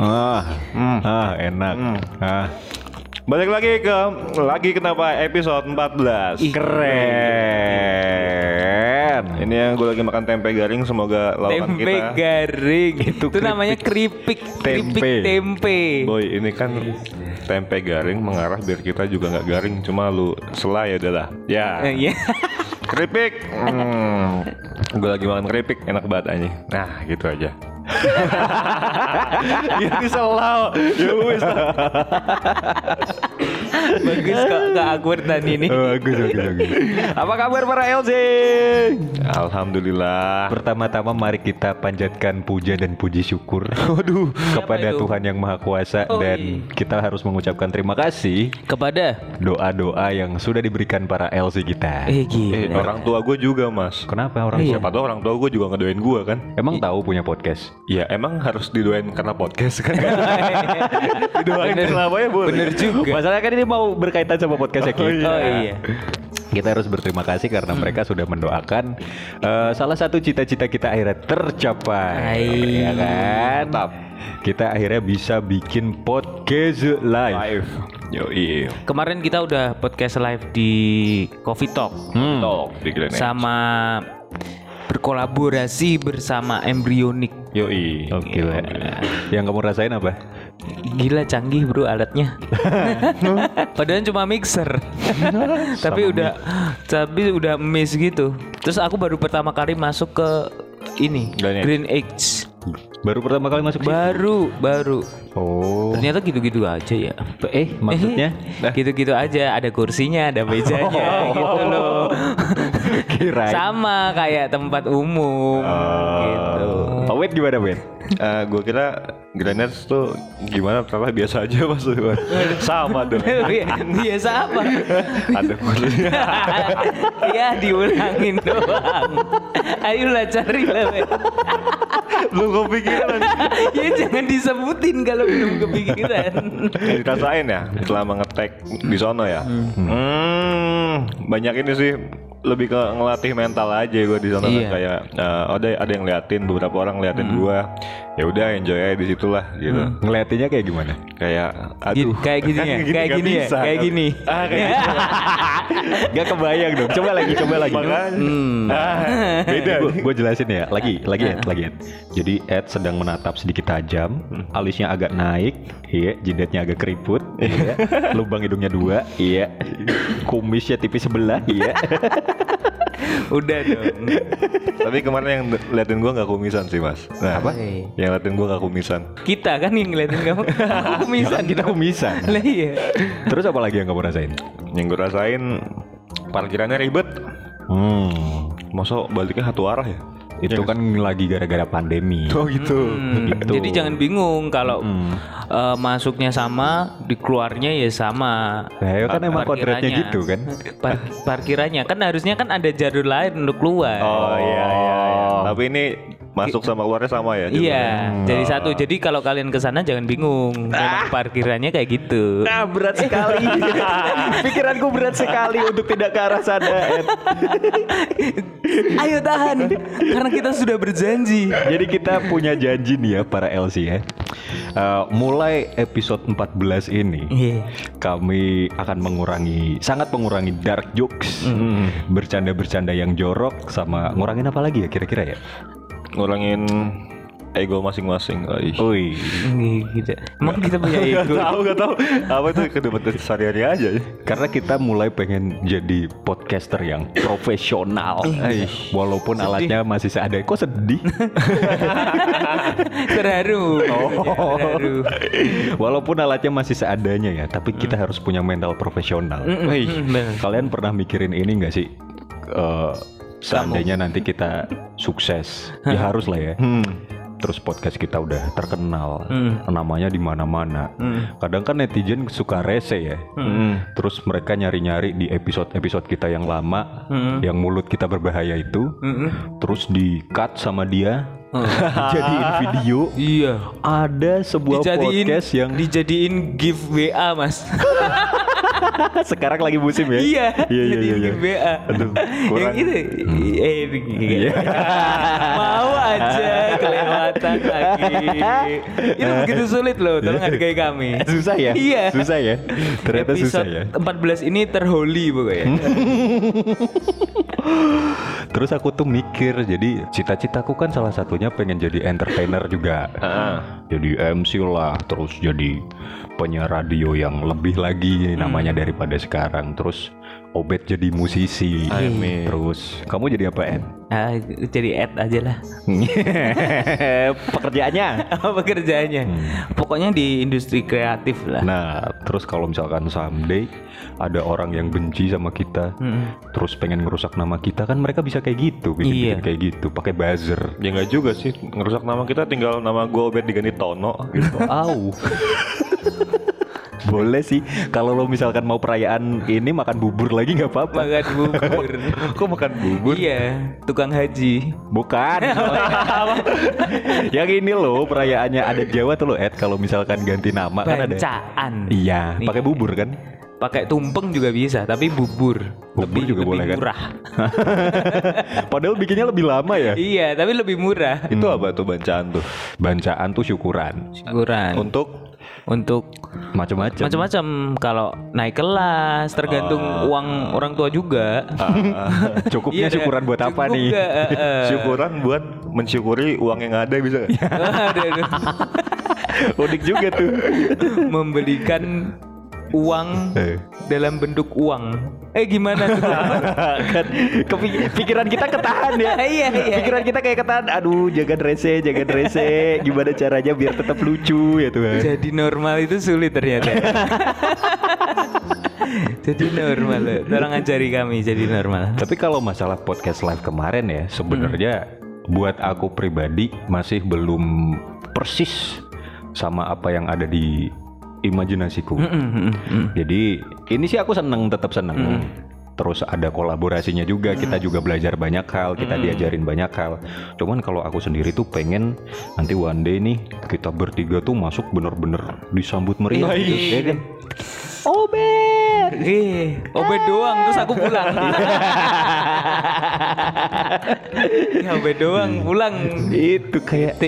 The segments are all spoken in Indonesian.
Ah, mm. ah enak. Mm. Ah. Balik lagi ke lagi kenapa episode 14. Ih, keren. Iya. Ini yang gue lagi makan tempe garing semoga lawan tempe kita. Tempe garing. Itu, itu namanya keripik. Tempe. Kripik tempe. Boy, ini kan tempe garing mengarah biar kita juga nggak garing cuma lu selai adalah. Ya. Yeah. Ya. Eh, iya. Keripik. Hmm. Gue lagi makan keripik enak banget aja Nah gitu aja Ini selau Ya wis Bagus kok tadi ini. Oh, bagus, bagus, bagus. Apa kabar para LC? Alhamdulillah Pertama-tama mari kita panjatkan puja dan puji syukur Waduh kepada itu? Tuhan yang Maha Kuasa Oh, dan iya. kita harus mengucapkan terima kasih Kepada doa-doa yang sudah diberikan para LC kita. eh Eh, gila. orang tua gue juga mas Kenapa orang Iya. Siapa tahu orang tua gue juga ngedoain gue kan Emang tahu punya podcast? Ya emang harus didoain karena podcast kan Didoain Bener. kenapa ya boleh Bener juga. Masalahnya kan ini mau berkaitan sama podcast ya Ki. Oh iya. Kita harus berterima kasih karena Hmm. mereka sudah mendoakan eh, salah satu cita-cita kita akhirnya tercapai. Hai. Ya kan? Mantap. Kita akhirnya bisa bikin podcast live. Live Yo iya Kemarin kita udah podcast live di Coffee Talk Hmm. Talk di sama berkolaborasi bersama Embryonic. Yo iya Oke lah. Yang kamu rasain apa? Gila canggih bro alatnya. Padahal cuma mixer. tapi udah tapi udah miss gitu. Terus aku baru pertama kali masuk ke ini Green Edge. Green Edge. Baru pertama kali masuk sini? Baru baru. Oh. Ternyata gitu-gitu aja ya. Eh, maksudnya? gitu-gitu aja, ada kursinya, ada mejanya gitu loh. Kirain. Sama kayak tempat umum gitu. Oh, wait gimana, wait? Eh, gue kira Graners tuh gimana ternyata biasa aja mas sama dong Biasa apa? ada maksudnya Iya diulangin doang. Ayolah cari lah. Belum kepikiran ya jangan disebutin kalau belum kepikiran. dirasain ya selama ngetek di sono ya hmm. banyak ini sih lebih ke ngelatih mental aja gue di sana kan Iya. kayak eh, ada ada yang liatin beberapa orang ngeliatin gue ya udah enjoy aja di situ lah gitu Ngeliatinnya kayak gimana? kayak Gini, aduh kayak gini ya, gini kayak gini ya, bisa, kayak gini. ah kayak gitu. Gak kebayang dong. Coba lagi, coba lagi. Hmm. ah, beda gue jelasin ya lagi lagi Ed, lagi Ed. jadi Ed sedang menatap sedikit tajam alisnya agak naik iya jidatnya agak keriput iya lubang hidungnya dua iya kumisnya tipis sebelah iya Udah dong. tapi kemarin yang liatin gue nggak kumisan sih mas nah, Apa? yang liatin gue nggak kumisan Kita kan yang ngeliatin kamu. Aku kumisan. kita kumisan Lah iya. terus apa lagi yang kamu rasain yang gue rasain parkirannya ribet hmm masa baliknya satu arah ya itu kan lagi gara-gara pandemi oh gitu Hmm, Gitu. Jadi jangan bingung kalau Hmm. eh, masuknya sama, di keluarnya ya sama. Nah, ya kan emang kodratnya Parkirannya. gitu kan Par- parkirannya kan harusnya kan ada jalur lain untuk keluar. oh iya iya iya tapi ini masuk sama keluarnya sama ya Iya, Hmm. jadi satu. Jadi kalau kalian ke sana jangan bingung. Memang parkirannya kayak gitu. Ah berat sekali Pikiranku berat sekali untuk tidak ke arah sana Ed. Ayo tahan, karena kita sudah berjanji. Jadi kita punya janji nih ya para LC ya. Eh, mulai episode 14 ini Iya. kami akan mengurangi sangat mengurangi dark jokes, bercanda-bercanda yang jorok sama ngurangin apa lagi ya kira-kira ya? Ngurangin ego masing-masing. Ui. Gitu. Emang kita punya ego. Gak tahu gak tahu apa itu ke depan sehari-hari aja ya. Karena kita mulai pengen jadi podcaster yang profesional. Aish. Walaupun alatnya masih seadanya. Kok sedih? Terharu. Oh. Terharu. Walaupun alatnya masih seadanya ya, tapi kita harus punya mental profesional. Mm, kalian pernah mikirin ini nggak sih? Eh, seandainya nanti kita sukses, ya harus lah ya. Terus podcast kita udah terkenal, namanya di mana-mana. Kadang kan netizen suka rese ya. Terus mereka nyari-nyari di episode-episode kita yang lama, yang mulut kita berbahaya itu, terus di cut sama dia, dijadiin video. Iya. Ada sebuah Dijadiin podcast yang dijadiin gift WA, Mas. Sekarang lagi musim ya? Iya, Iya, iya, iya, iya. BA. Aduh, yang kurang. itu, eh, Iya. mau aja kelewatan lagi. Itu begitu sulit loh, tolong hargai kami. Susah ya? Iya. Susah ya? Ternyata susah Episode ya? 14 ini terholy pokoknya. Terus aku tuh mikir, jadi cita-citaku kan salah satunya pengen jadi entertainer juga. Heeh. Jadi MC lah, terus jadi penyiar radio yang lebih lagi namanya daripada sekarang. Terus Obet jadi musisi. Amin. Terus kamu jadi apa, En? Ah, jadi ad aja lah. Pekerjaannya? Apa kerjaannya? Pokoknya di industri kreatif lah. Nah, terus kalau misalkan someday ada orang yang benci sama kita, Mm-mm. terus pengen ngerusak nama kita kan mereka bisa kayak gitu, bikin, Iya. kayak gitu, pakai buzzer. Ya nggak juga sih ngerusak nama kita tinggal nama gue Obed diganti Tono gitu. Au. Boleh sih, kalau lo misalkan mau perayaan ini makan bubur lagi nggak apa-apa. Makan bubur. Kok makan bubur? Iya, tukang haji. Bukan. yang ini loh perayaannya ada Jawa tuh lo Ed kalau misalkan ganti nama kan ada. Bancaan. Iya, pakai bubur kan? Pakai tumpeng juga bisa, tapi bubur. Bubur juga boleh kan? murah. Padahal bikinnya lebih lama ya. iya, tapi lebih murah. Itu apa tuh bancaan tuh? Bancaan tuh syukuran. Syukuran. Untuk Untuk Macam-macam. macam-macam kalau naik kelas tergantung uang orang tua juga. Cukupnya Iya, syukuran buat apa cukup nih? nggak? Eh, eh. syukuran buat mensyukuri uang yang ada bisa nggak? Aduh, aduh. Unik juga tuh. Membelikan uang Eh. dalam bentuk uang. Eh gimana tuh? kan pikiran kita ketahan ya. Iya, iya. Pikiran kita kayak ketahan. Aduh, jaga rese, jaga rese. Gimana caranya biar tetap lucu ya Tuhan. Jadi normal itu sulit ternyata. jadi normal loh. Tolong ajari kami jadi normal. Tapi kalau masalah podcast live kemarin ya, sebenarnya buat aku pribadi masih belum persis sama apa yang ada di imajinasiku. Mm, mm, mm, mm. Jadi ini sih aku seneng, tetap seneng. Terus ada kolaborasinya juga, kita juga belajar banyak hal, kita diajarin banyak hal. Cuman kalau aku sendiri tuh pengen nanti one day nih kita bertiga tuh masuk bener-bener disambut meriah, gitu, ya kan? Eh, obet doang terus aku pulang. ya obet doang pulang. Itu kayak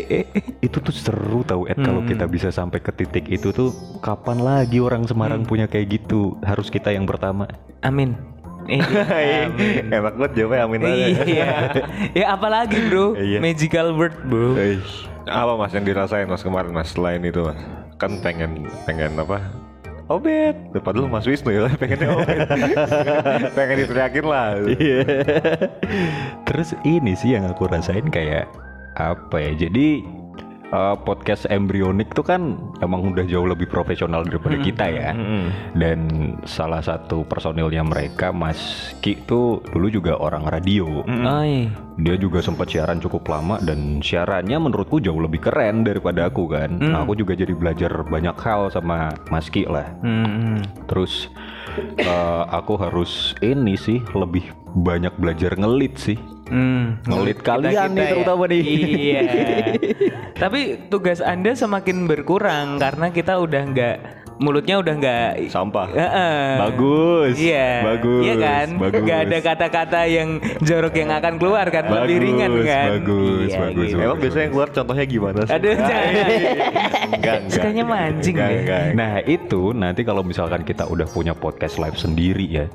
itu tuh seru tahu Ed kalau kita bisa sampai ke titik itu tuh kapan lagi orang Semarang punya kayak gitu? Harus kita yang pertama. Amin. Eh, amin. Enak banget jawabnya amin aja. Iya. ya apalagi bro, Iya. magical word bro. Apa mas yang dirasain mas kemarin mas selain itu mas? Kan pengen pengen apa? Obet. Padahal Mas Wisnu ya pengennya obet. pengen diteriakin lah. Iya. Terus ini sih yang aku rasain kayak apa ya? Jadi eh, podcast embryonik tuh kan emang udah jauh lebih profesional daripada kita ya. Dan salah satu personilnya mereka Mas Ki tuh dulu juga orang radio. Oi. Dia juga sempat siaran cukup lama dan siarannya menurutku jauh lebih keren daripada aku kan. Nah, aku juga jadi belajar banyak hal sama Mas Ki lah. Hmm. Terus eh, aku harus ini sih lebih banyak belajar ngelit sih. Hmm. Ngelit kalian nih ya. terutama nih. Iya. Tapi tugas Anda semakin berkurang karena kita udah nggak mulutnya udah nggak Sampah. Heeh. Bagus. Iya. Bagus. Iya kan? Bagus. Nggak ada kata-kata yang jorok yang akan keluar kan? Lebih Bagus, ringan kan? bagus, Iya, bagus, gitu. bagus. Emang biasanya yang keluar contohnya gimana sih? Aduh, jangan. enggak, enggak. Sukanya mancing enggak, deh. enggak. Nah itu nanti kalau misalkan kita udah punya podcast live sendiri ya.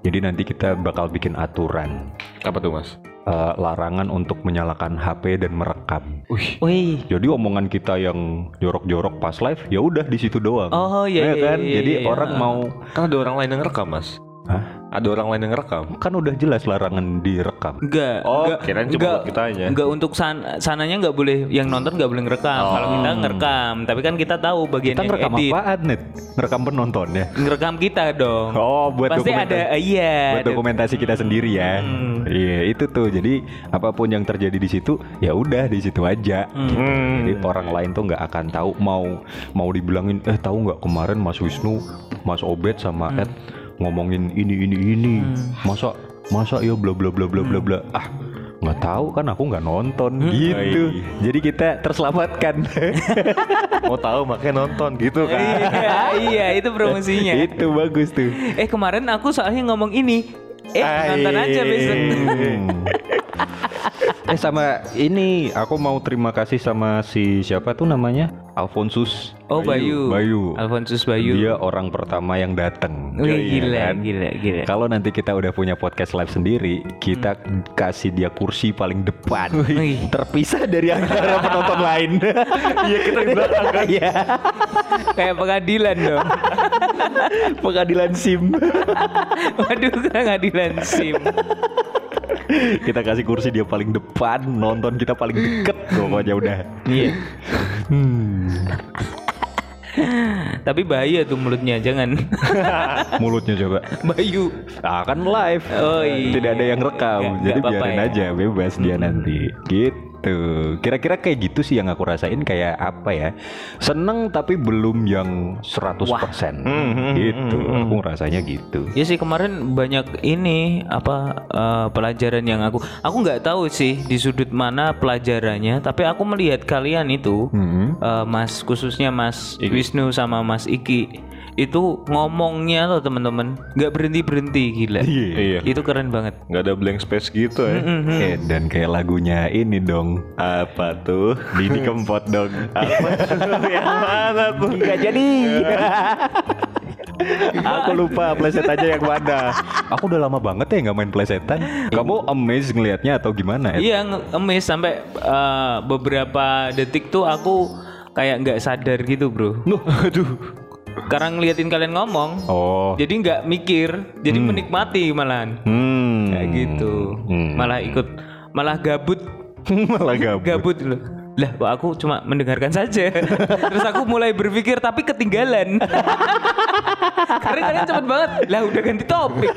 Jadi nanti kita bakal bikin aturan Apa tuh mas? eh, larangan untuk menyalakan HP dan merekam. Wih. Jadi omongan kita yang jorok-jorok pas live ya udah di situ doang. Oh, iya, iya, kan? iya, Jadi iya. orang mau Kan ada orang lain yang ngerekam mas. Hah? Ada orang lain yang ngerekam. kan udah jelas larangan direkam. Enggak, Oh, enggak, kirain cuma enggak, buat kitanya. Enggak untuk san sananya enggak boleh yang nonton enggak boleh ngerekam. Kalau kita ngerekam, tapi kan kita tahu bagian Kita yang ngerekam edit. apaan net? Ngerekam penontonnya. Ngerekam kita dong. Oh, buat Pasti ada iya. buat ada- dokumentasi kita sendiri ya. Hmm. Iya, itu tuh. Jadi apa pun yang terjadi di situ ya udah di situ aja. Hmm. gitu. Jadi orang lain tuh nggak akan tahu mau mau dibilangin eh tahu nggak kemarin Mas Wisnu, Mas Obet sama Hmm. Ed ngomongin ini ini ini. Masa masa ya bla bla bla bla bla bla. Ah, nggak tahu kan aku nggak nonton Hmm. gitu. Iya. Jadi kita terselamatkan. Mau tahu makanya nonton gitu kan. iya, iya, itu promosinya. Itu bagus tuh. Eh kemarin aku soalnya ngomong ini. Eh nonton aja besok. Hmm. eh sama ini aku mau terima kasih sama si siapa tuh namanya Alfonsus Oh Bayu. Bayu. Alfonsus Bayu. Dia orang pertama yang datang. Wih, Iya gila, kan? gila, gila. Kalau nanti kita udah punya podcast live sendiri, kita kasih dia kursi paling depan, Wih. terpisah dari antara penonton lain. Iya kita di belakang kan? Iya. Kayak pengadilan dong. Pengadilan sim. Waduh, pengadilan SIM. Kita kasih kursi dia paling depan, nonton kita paling deket, pokoknya udah. Iya. Hmm. Tapi bahaya tuh mulutnya, jangan. Mulutnya coba. Bayu. Ah kan live. Oh, iya. Tidak ada yang rekam. Jadi biarin ya. aja bebas dia nanti. Gitu. Kira-kira kayak gitu sih yang aku rasain kayak apa ya? Seneng tapi belum yang 100%. Hmm, gitu. Aku rasanya gitu. Ya sih kemarin banyak ini apa eh, pelajaran yang aku aku nggak tahu sih di sudut mana pelajarannya, tapi aku melihat kalian itu Hmm. eh, Mas khususnya Mas Wisnu sama Mas Iki itu ngomongnya loh teman-teman nggak berhenti berhenti gila. Iya. Itu keren banget. Nggak ada blank space gitu ya. Eh, dan kayak lagunya ini dong. Apa tuh? Didi Kempot dong. Apa tuh? Yang mana tuh? Gak jadi. Aku lupa pleset aja yang mana. Aku udah lama banget ya nggak main plesetan. Kamu amazed ngelihatnya atau gimana? Ed? Iya ngemis sampai eh, beberapa detik tuh aku kayak nggak sadar gitu bro. Loh, aduh. Karena ngeliatin kalian ngomong, Oh. jadi nggak mikir, jadi menikmati malahan. Hmm. kayak gitu Hmm. malah ikut malah gabut Malah gabut. gabut loh lah aku cuma mendengarkan saja terus aku mulai berpikir tapi ketinggalan karena kalian cepet banget lah udah ganti topik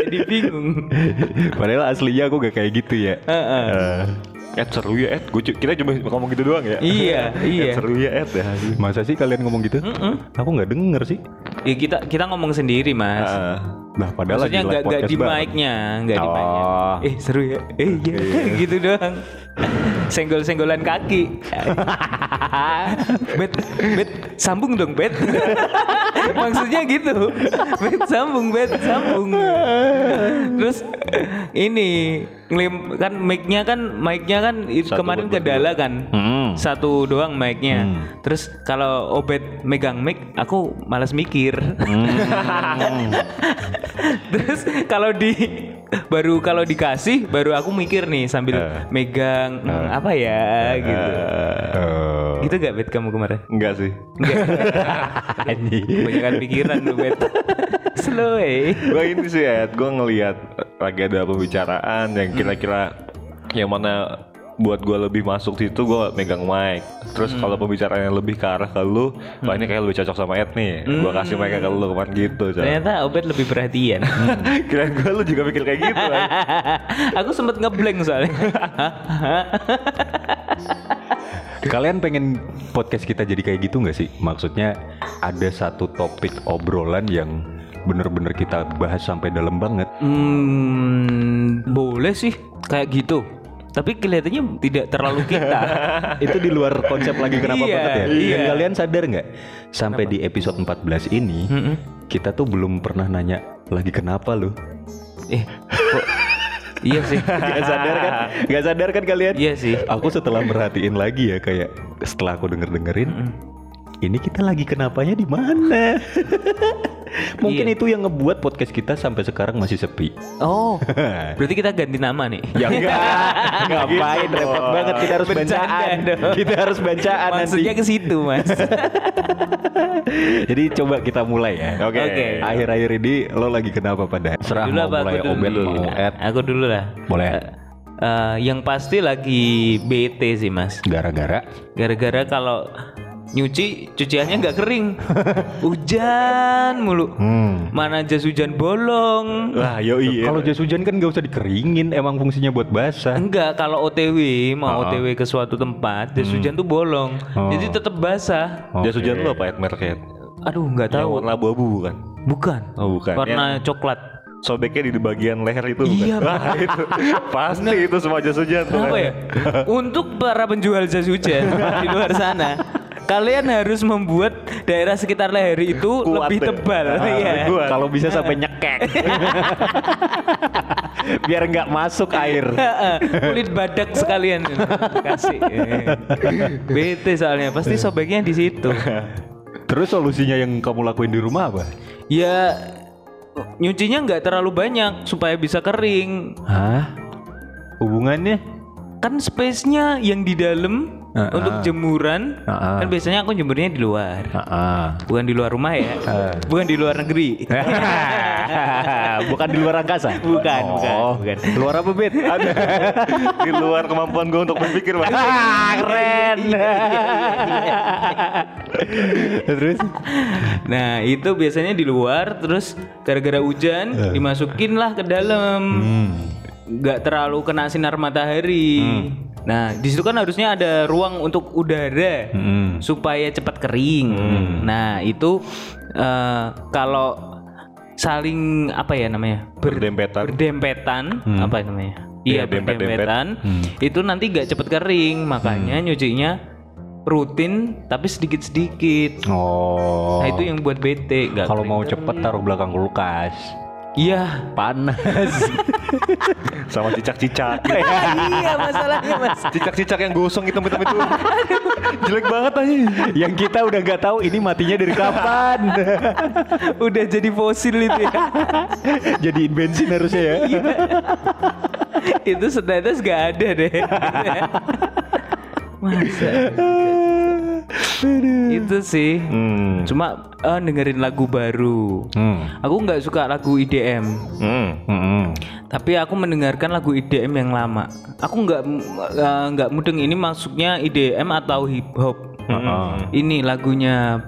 jadi bingung Padahal aslinya aku gak kayak gitu ya. Heeh. Eh, Ed seru ya Ed. Gua, kita cuma ngomong gitu doang ya. iya iya Ed seru ya Ed ya. masa sih kalian ngomong gitu? Aku nggak denger sih. ya kita kita ngomong sendiri mas Ah. Nah, padahal Maksudnya lagi podcast di mic-nya, nggak di mic-nya. Oh. Eh seru ya, eh iya, gitu doang. Senggol-senggolan kaki. bet, bet, sambung dong bet. Maksudnya gitu. Bet sambung, bet sambung. Terus ini ngelim kan mic-nya kan mic-nya kan Satu kemarin buat kendala kan. Hmm. Satu doang mic-nya. Hmm. Terus kalau Obet megang mic, aku malas mikir. Hmm. Terus kalau di baru kalau dikasih baru aku mikir nih sambil Eh. megang "Hmm, apa ya gitu. Eh, Gitu gak bet kamu kemarin? Enggak sih. anjing. Banyak pikiran lu bet. Slow eh. Gua ini sih Ed. Gua ngelihat lagi ada pembicaraan yang kira-kira yang mana buat gua lebih masuk situ gua megang mic. Terus kalau pembicaraannya lebih ke arah ke lu, wah ini kayak lebih cocok sama Ed nih. Gua kasih mic ke lu kemarin gitu. Coy. Ternyata Obet lebih perhatian. Kirain gua lu juga mikir kayak gitu. Ed. aku sempet ngeblank soalnya. Kalian pengen podcast kita jadi kayak gitu nggak sih? Maksudnya ada satu topik obrolan yang bener-bener kita bahas sampai dalam banget. hmm, boleh sih kayak gitu. Tapi kelihatannya tidak terlalu kita. itu di luar konsep lagi kenapa Iya, banget ya? iya. Dan kalian sadar nggak? Sampai di episode 14 ini Mm-mm. kita tuh belum pernah nanya lagi kenapa lu? Eh, kok Iya sih. Gak sadar kan? Gak sadar kan kalian? Iya sih. Aku setelah merhatiin lagi ya kayak setelah aku denger dengerin, ini kita lagi kenapanya di mana? Mungkin Iya. itu yang ngebuat podcast kita sampai sekarang masih sepi. Oh, berarti kita ganti nama nih. Ya enggak, ngapain repot banget kita harus dong. Kita harus bancaan Maksudnya nanti. ke situ, Mas. Jadi coba kita mulai ya. Oke. Oke. Akhir-akhir ini lo lagi kenapa pada? Serah dulu mau apa mulai aku dulu? obet mau Ed. Aku dulu lah. Boleh. Eh, eh, yang pasti lagi bete sih, Mas. Gara-gara Gara-gara kalau nyuci cuciannya nggak kering. hujan mulu. Hmm. Mana jas hujan bolong. Lah, yoi. Kalau jas hujan kan gak usah dikeringin, emang fungsinya buat basah. Enggak, kalau OTW mau Oh. OTW ke suatu tempat, jas hujan tuh bolong. Oh. Jadi tetap basah. Jas Oke. hujan lu apa Ed mereknya? Aduh, nggak tahu. warna abu-abu bukan? Bukan. Oh, bukan. Warna coklat. sobeknya di bagian leher itu bukan? Iya, Wah, itu pasti itu semua jas hujan tuh. Kenapa ya? Untuk para penjual jas hujan di luar sana, kalian harus membuat daerah sekitar leher itu Kuat lebih ya? tebal. Ah, Iya. kuat. Kalau bisa sampai nyekek. Biar nggak masuk air. Kulit badak sekalian kasih. Bete soalnya pasti sobeknya di situ. Terus solusinya yang kamu lakuin di rumah apa? Ya nyucinya nggak terlalu banyak supaya bisa kering. Hah? Hubungannya? Kan space-nya yang di dalam Ah, untuk jemuran. Ah, ah. Kan biasanya aku jemurnya di luar. Heeh. Bukan di luar rumah ya. Ah. Bukan di luar negeri. bukan di luar angkasa. Bukan, Oh. bukan, bukan. Luar apa, Bet? Ada di luar kemampuan gue untuk berpikir Mas. Ah, keren. Terus? Nah itu biasanya di luar terus gara-gara hujan dimasukin lah ke dalam Hmm. nggak terlalu kena sinar matahari nah di situ kan harusnya ada ruang untuk udara Hmm. supaya cepat kering nah itu eh, kalau saling apa ya namanya Ber- Berdempetan. berdempetan apa namanya Iya, dempet-dempet. berdempetan itu nanti nggak cepet kering makanya nyucinya rutin tapi sedikit sedikit Oh. Nah itu yang buat bete kalau mau kering. cepet taruh belakang kulkas. Iya Panas. Sama cicak-cicak. Iya masalahnya mas Cicak-cicak yang gosong hitam-hitam itu. Jelek banget aja. yang kita udah nggak tahu ini matinya dari kapan. Udah jadi fosil itu ya Jadiin bensin harusnya ya. Itu setetes gak ada deh Masa Itu sih Hmm. Cuma eh, dengerin lagu baru Hmm. Aku nggak suka lagu IDM Hmm. Hmm. Tapi aku mendengarkan lagu IDM yang lama Aku nggak eh, nggak mudeng ini maksudnya IDM atau hip hop Heeh. Ini lagunya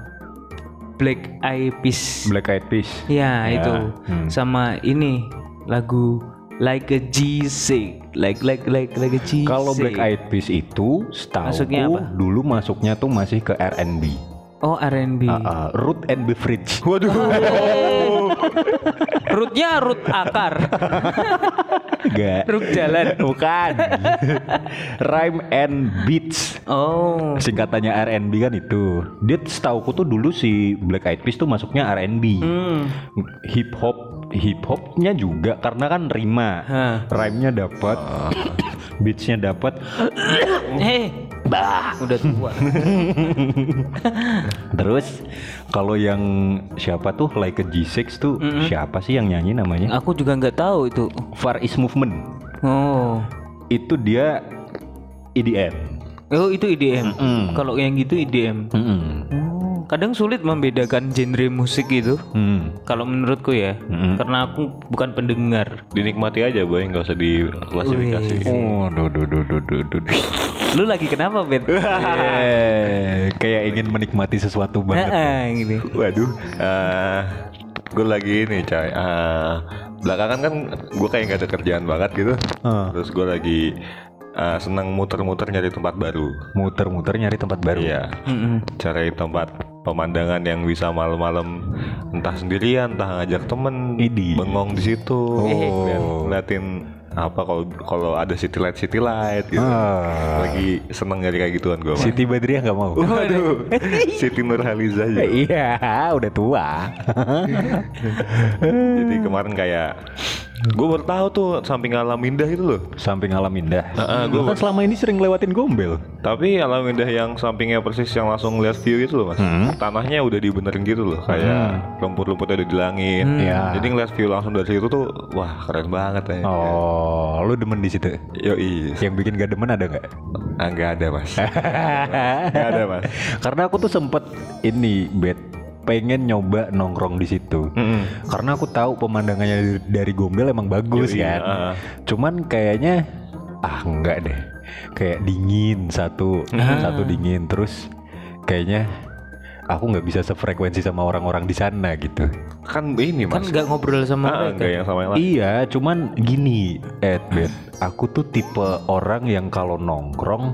Black Eyed Peas Black Eyed Peas. Ya, Ya, itu hmm. sama ini lagu Like a G6 like like like like a G6 Kalau Black Eyed Peas itu setahu dulu masuknya tuh masih ke R&B. oh R&B Uh, uh, root and beverage. Waduh. rootnya root akar Enggak. root jalan Bukan. Rhyme and beats. oh Singkatannya R&B kan itu. Dia setauku tuh dulu si Black Eyed Peas tuh masuknya R&B. hmm. Hip hop hip hopnya juga karena kan rima. Hah. Rhyme-nya dapat. Beatsnya dapat. eh bah udah tua Terus kalau yang siapa tuh like a G6 tuh siapa sih yang nyanyi namanya? aku juga nggak tahu itu Far East Movement. oh Itu dia EDM. oh itu IDM Mm-mm. kalau yang gitu IDM Mm-mm. oh, kadang sulit membedakan genre musik itu Hmm. kalau menurutku ya Mm-mm. karena aku bukan pendengar Dinikmati aja boy, nggak usah diklasifikasi. Oh, duh, duh, duh, duh, duh. lu lagi kenapa Ben Eh, kayak ingin menikmati sesuatu banget. Heeh, gini. Waduh, eh gue lagi ini coy. eh, belakangan kan gue kayak nggak ada kerjaan banget gitu. Ah. Terus gue lagi eh, senang muter-muter nyari tempat baru. Muter-muter nyari tempat baru. Iya, Mm-mm. cari tempat pemandangan yang bisa malam-malam entah sendirian, entah ngajak temen, Idi. bengong di situ, Oh. Liat- ngeliatin apa kalau kalau ada city light city light gitu. Ah. Lagi seneng nyari kayak gituan gue. Siti Badriah nggak mau. Waduh, Siti Nurhaliza aja. Iya, udah tua. Jadi kemarin kayak gue baru tahu tuh samping alam indah itu loh. Samping alam indah. Heeh, Lu kan selama ini sering lewatin gombel. Tapi alam indah yang sampingnya persis yang langsung lihat view itu loh mas. Tanahnya udah dibenerin gitu loh, kayak rumput-rumputnya udah dilangin. Iya. Jadi ngeliat view langsung dari situ tuh, wah keren banget ya. Oh, lu demen di situ. Yoi, Yang bikin gak demen ada nggak? ah, nggak ada mas, nggak ada mas. Karena aku tuh sempet ini bet pengen nyoba nongkrong di situ. Mm-mm. Karena aku tahu pemandangannya dari, dari Gombel emang bagus Yoi, kan. ah. Cuman kayaknya ah enggak deh. Kayak dingin satu, satu dingin terus kayaknya aku nggak bisa sefrekuensi sama orang-orang di sana gitu. Kan ini Kan mas, nggak ngobrol sama ah, mereka. yang sama yang lain. Iya, cuman gini, Ed, Bet. Aku tuh tipe orang yang kalau nongkrong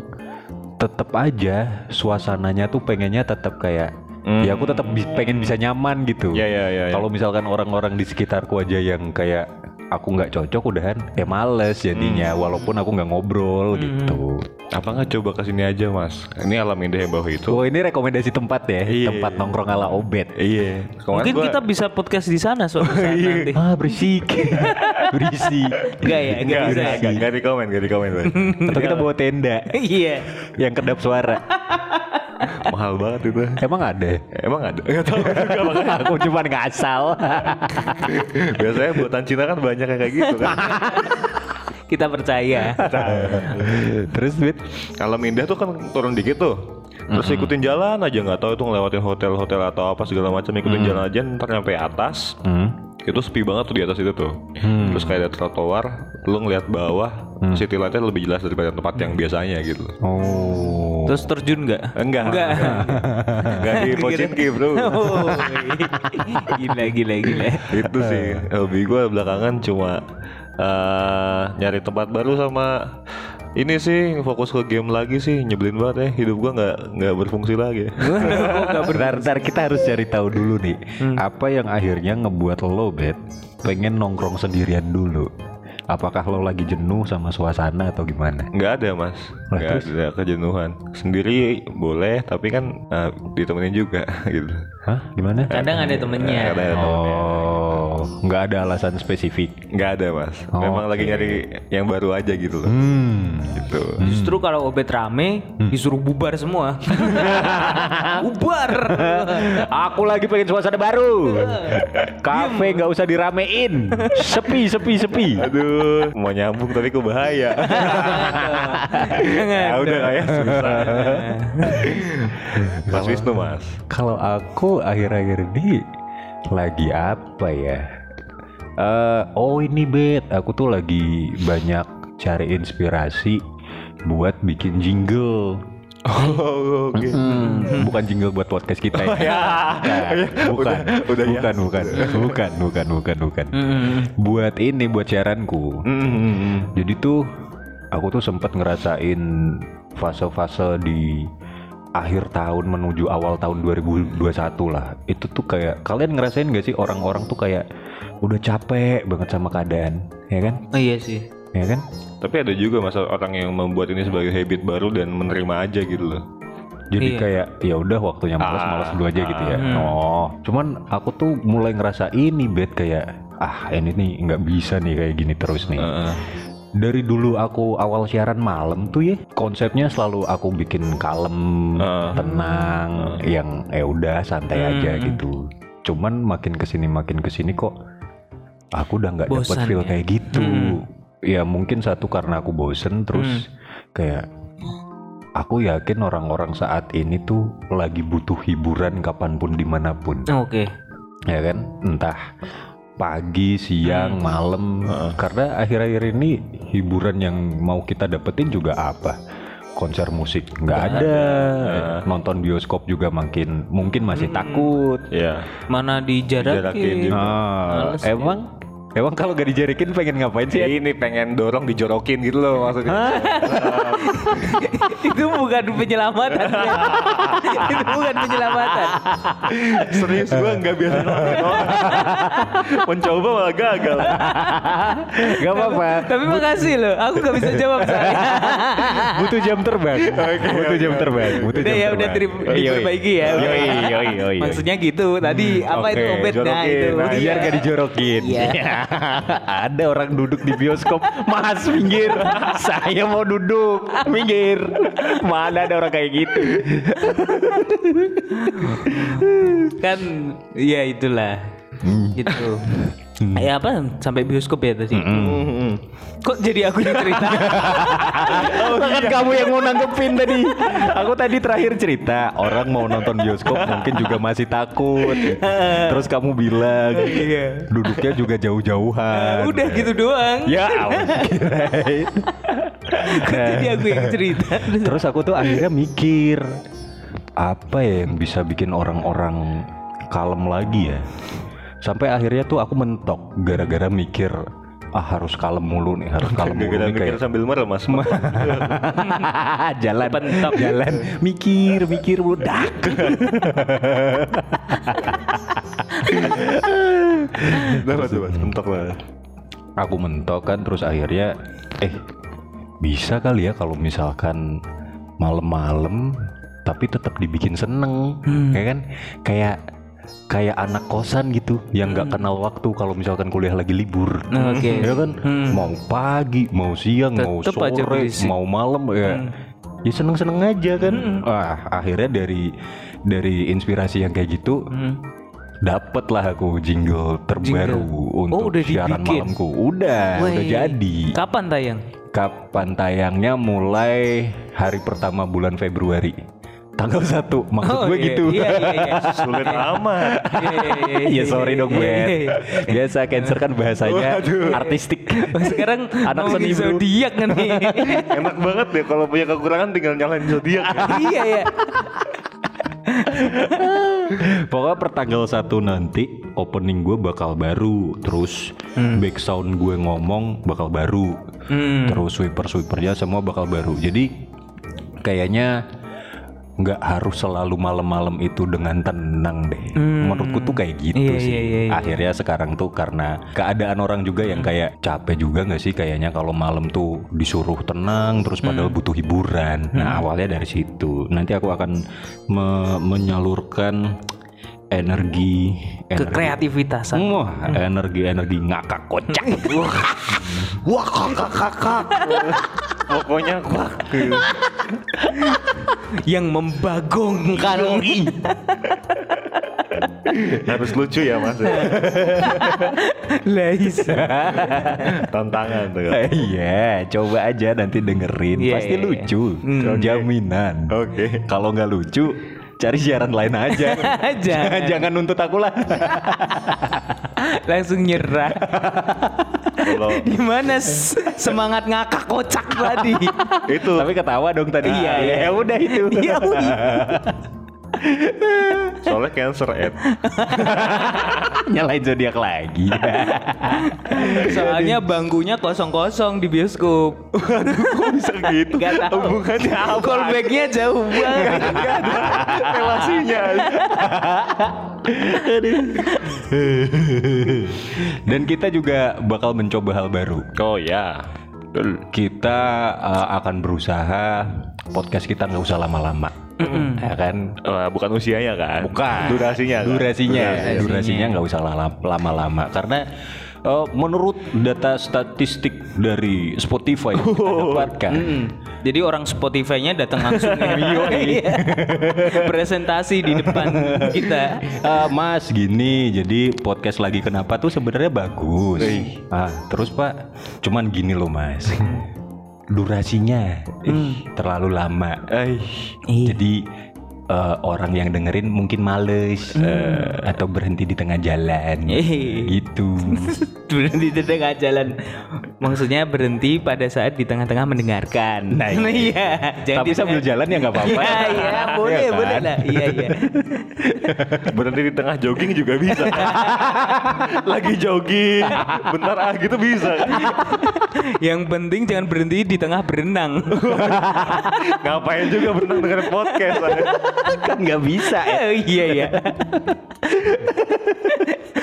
tetep aja suasananya tuh pengennya tetap kayak ya aku tetap bi- pengen bisa nyaman gitu. Iya, iya, iya, iya. Kalau misalkan orang-orang di sekitarku aja yang kayak aku nggak cocok udahan, ya males jadinya. Hmm. Walaupun aku nggak ngobrol gitu. Apa nggak coba ke sini aja mas? Ini alam indah yang bawah itu. Oh ini rekomendasi tempat ya, Iya, tempat iya. nongkrong ala obet. Iya. Kemarin Mungkin gua- kita bisa podcast di sana suatu saat nanti. Ah berisik, berisik. Enggak ya, enggak Enggak, bisa. enggak, enggak, enggak di komen, enggak di komen. Bang. Atau kita bawa tenda Iya. yang kedap suara. Mahal banget itu. Emang ada? Emang ada? Enggak tahu juga makanya. aku cuma ngasal. Biasanya buatan Cina kan banyak yang kayak gitu kan. Kita percaya. Terus Wit? Alam indah tuh kan turun dikit tuh. Terus ikutin jalan aja nggak tahu itu ngelewatin hotel-hotel atau apa segala macam ikutin jalan aja ntar nyampe atas Hmm. itu sepi banget tuh di atas itu tuh. Terus kayak ada trotoar, lu ngeliat bawah, city lightnya lebih jelas daripada tempat yang biasanya gitu. Oh. Terus terjun nggak? Enggak. Enggak. Enggak di Pochinki bro. Oh, gila gila gila. itu sih hobi gue belakangan cuma eh, nyari tempat baru sama ini sih fokus ke game lagi sih nyebelin banget ya hidup gua nggak nggak berfungsi lagi Bentar, bentar, kita harus cari tahu dulu nih apa yang akhirnya ngebuat lo bet pengen nongkrong sendirian dulu. Apakah lo lagi jenuh sama suasana atau gimana? nggak ada mas Lah, nggak terus? ada kejenuhan sendiri boleh tapi kan eh, ditemenin juga gitu Hah? Gimana? Kadang ada temennya. Nggak ada temennya. Oh, nggak ada alasan spesifik. nggak ada mas Oh, memang lagi oke. nyari yang baru aja gitu loh Hmm. gitu Justru kalau obet rame disuruh bubar semua. bubar. Aku lagi pengen suasana baru. Kafe nggak usah diramein. Sepi, sepi, sepi. aduh mau nyambung tapi kok bahaya ya udah kayak susah mas Wisnu mas Kalau aku akhir-akhir ini lagi apa ya? Eh, oh ini bet, aku tuh lagi banyak cari inspirasi buat bikin jingle. oh oke Hmm, bukan jingle buat podcast kita ya. Nah, bukan, Udah- udah ya. bukan, bukan, bukan, bukan, bukan, bukan. Buat ini, buat siaranku. Hmm, Jadi tuh aku tuh sempat ngerasain fase-fase di akhir tahun menuju awal tahun 2021 lah. Itu tuh kayak kalian ngerasain gak sih orang-orang tuh kayak udah capek banget sama keadaan, ya kan? Oh iya sih. Ya kan? Tapi ada juga masa orang yang membuat ini sebagai habit baru dan menerima aja gitu loh. Jadi Iya. kayak ya udah waktunya malas Ah, malas dulu aja gitu ya. Hmm. Oh, cuman aku tuh mulai ngerasa ini bed kayak ah ini nih nggak bisa nih kayak gini terus nih. Heeh. Dari dulu aku awal siaran malam tuh ya konsepnya selalu aku bikin kalem, Heeh. tenang, yang eh udah santai aja gitu. Cuman makin ke sini makin ke sini kok aku udah nggak dapet feel ya? kayak gitu. Ya mungkin satu karena aku bosen terus kayak aku yakin orang-orang saat ini tuh lagi butuh hiburan kapan pun di mana pun Oke. ya kan entah pagi siang malam. Karena akhir-akhir ini hiburan yang mau kita dapetin juga apa? Konser musik nggak ada. nonton bioskop juga makin mungkin masih takut. Iya. Mana Dijarakin. Dijarakin. juga. Ah, Males emang emang kalau gak dijarikin pengen ngapain sih Ini pengen dorong dijorokin gitu loh maksudnya. itu bukan penyelamatan. ya. itu bukan penyelamatan. Serius gua nggak biasa. Mencoba malah gagal. Gak apa-apa Tapi makasih loh, aku gak bisa jawab soalnya. butuh jam terbang butuh jam terbang butuh udah jam ya, terbang udah terima, Yoi. diperbaiki ya. Yoi, yoi, yoi, Maksudnya gitu. Tadi apa itu Oke, obet nah itu. Nah, Iya. biar gak dijorokin. Iya. Ada orang duduk di bioskop, Mas minggir. Saya mau duduk, minggir. Mana ada orang kayak gitu? kan ya itulah. Gitu. Ya apa sampai bioskop ya tadi? Kok jadi aku yang cerita? kan kamu yang mau nanggepin tadi. Aku tadi terakhir cerita orang mau nonton bioskop mungkin juga masih takut. Terus kamu bilang Iya. duduknya juga jauh-jauhan. Udah gitu doang. Ya. Kok jadi aku yang cerita? Terus aku tuh akhirnya mikir apa ya yang bisa bikin orang-orang kalem lagi ya. Sampai akhirnya tuh aku mentok gara-gara mikir ah harus kalem mulu nih harus kalem mulu Gara-gara nih mikir kayak sambil meremas. jalan Pentok. jalan mikir mikir meledak Dapat dapat mentok lah. aku mentok kan terus akhirnya eh bisa kali ya kalau misalkan malam-malam tapi tetap dibikin seneng Hmm. kayak kan kayak kayak anak kosan gitu yang nggak Hmm. kenal waktu kalau misalkan kuliah lagi libur Oke. ya kan Hmm. mau pagi mau siang mau Tetep aja sore. Hmm. mau malam ya ya seneng seneng aja kan ah akhirnya dari dari inspirasi yang kayak gitu Hmm. dapet lah aku jingle terbaru untuk Oh, udah siaran dibikin? malamku udah udah Wey. jadi Kapan tayang? kapan tayangnya mulai hari pertama bulan Februari tanggal 1 maksud Oh, gue iya. gitu Iya iya iya. Sulit amat. Iya, iya, iya, Ya iya, sorry iya, dong iya, iya. Biasa cancer kan bahasanya artistik Oh, Sekarang Anak seni, zodiak kan nih. Enak banget deh kalau punya kekurangan tinggal nyalain zodiak. ya. iya ya. Pokoknya per tanggal 1 nanti opening gue bakal baru Terus back sound gue ngomong bakal baru Hmm. Terus sweeper-sweepernya semua bakal baru Jadi kayaknya nggak harus selalu malam-malam itu dengan tenang deh. Menurutku tuh kayak gitu Iya, sih. iya, iya, iya. Akhirnya sekarang tuh karena keadaan orang juga yang kayak capek juga nggak sih? Kayaknya kalau malam tuh disuruh tenang terus padahal butuh hiburan. Nah awalnya dari situ. Nanti aku akan me- menyalurkan energi energi Kekreativitasan. Wah, energi-energi ngakak kocak. Wah kakak kakak. Pokoknya wah. Yang membagongkan. Harus lucu ya mas. Lais. Tantangan tuh. Iya, coba aja nanti dengerin, Iya, pasti iya, iya. lucu. Hmm. Jaminan. Oke. Kalau nggak lucu, cari siaran lain aja. Jangan. Jangan nuntut aku lah. Langsung nyerah. Kalau Di mana s- semangat ngakak kocak tadi? itu Tapi ketawa dong tadi. Iya, iya. Ya udah itu. Iya, udah. soalnya cancer Ed. Nyalain zodiak lagi. Soalnya bangkunya kosong-kosong di bioskop. Kok bisa gitu? Gak tahu. Hubungannya apa? Callbacknya jauh banget. Relasinya. Dan kita juga bakal mencoba hal baru. Oh ya. Kita uh, akan berusaha podcast kita nggak usah lama-lama. Ya kan? Eh, bukan usianya kan? Bukan. Durasinya. kan? Durasinya, Durasinya. durasinya nggak usah lama-lama karena eh, menurut data statistik dari Spotify yang kita dapatkan, Mm. Jadi orang Spotify-nya datang langsung ya. Iya. Presentasi di depan kita. eh, Mas gini, jadi podcast lagi kenapa tuh sebenarnya bagus. Ah, terus Pak, cuman gini loh Mas, durasinya ih, terlalu lama. Eh, Iya. Jadi eh, orang yang dengerin mungkin males eh, atau berhenti di tengah jalan, gitu. berhenti di tengah jalan. Maksudnya berhenti pada saat di tengah-tengah mendengarkan. Nah, iya. iya. Jangan Tapi sambil jalan ya nggak apa-apa. Iya, iya, boleh, Iya kan? boleh lah. Iya, iya. berhenti di tengah jogging juga bisa. Lagi jogging, bentar ah gitu bisa. Yang penting jangan berhenti di tengah berenang. Ngapain juga berenang dengan podcast? kan nggak bisa. ya. Oh, iya, iya.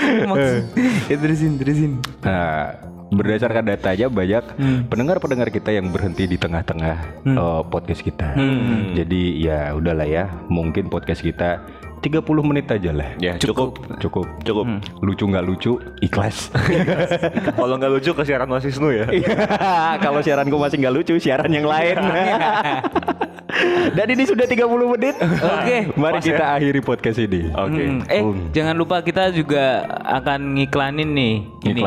Maksud, ya terusin, terusin. Nah, berdasarkan datanya banyak pendengar-pendengar kita yang berhenti di tengah-tengah eh, podcast kita. Jadi ya udahlah ya, mungkin podcast kita 30 menit aja lah. Ya cukup. Cukup. Cukup. Lucu nggak lucu, ikhlas. Kalau nggak lucu ke siaran Mas Wisnu ya. Kalau siaranku masih nggak lucu, siaran yang lain. Dan ini sudah 30 menit. Oke. Mari Pas kita akhiri podcast ini. Oke. Hmm, Eh, Um. jangan lupa kita juga akan ngiklanin nih. Ini.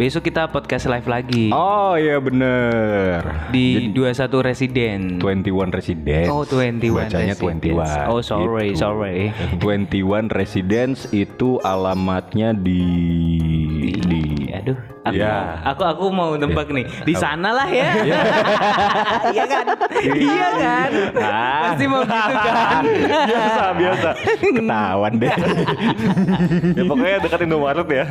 Besok kita podcast live lagi Oh iya bener. di 21 Residen. 21 Residence. Oh, 21 Bacanya Residence. 21. Oh, sorry, Gitu. sorry. 21 Residence itu alamatnya di di Aduh, aku, Ya. aku aku mau tebak nih. Di sana lah ya. iya kan? iya kan? Ah. Pasti mau gitu kan? biasa, biasa. ketahuan deh. Ya pokoknya dekat Indomaret ya.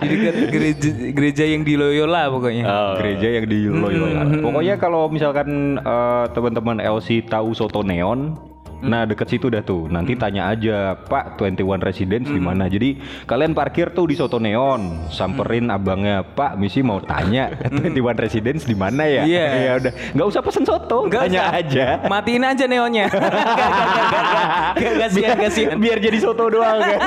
Di dekat gereja gereja yang di Loyola pokoknya. Oh. gereja yang di Loyola. Pokoknya kalau misalkan eh, teman-teman LC tahu soto neon, Hmm. Nah, dekat situ dah tuh. Nanti hmm. tanya aja, "Pak, 21 Residence hmm. di mana?" Jadi, kalian parkir tuh di Soto Neon, samperin hmm. abangnya, "Pak, misi mau tanya hmm. 21 Residence di mana ya?" Iya. Yeah. udah, nggak usah pesen soto, Gak tanya usah. aja. Matiin aja neonnya. gak. Biar jadi soto doang kan.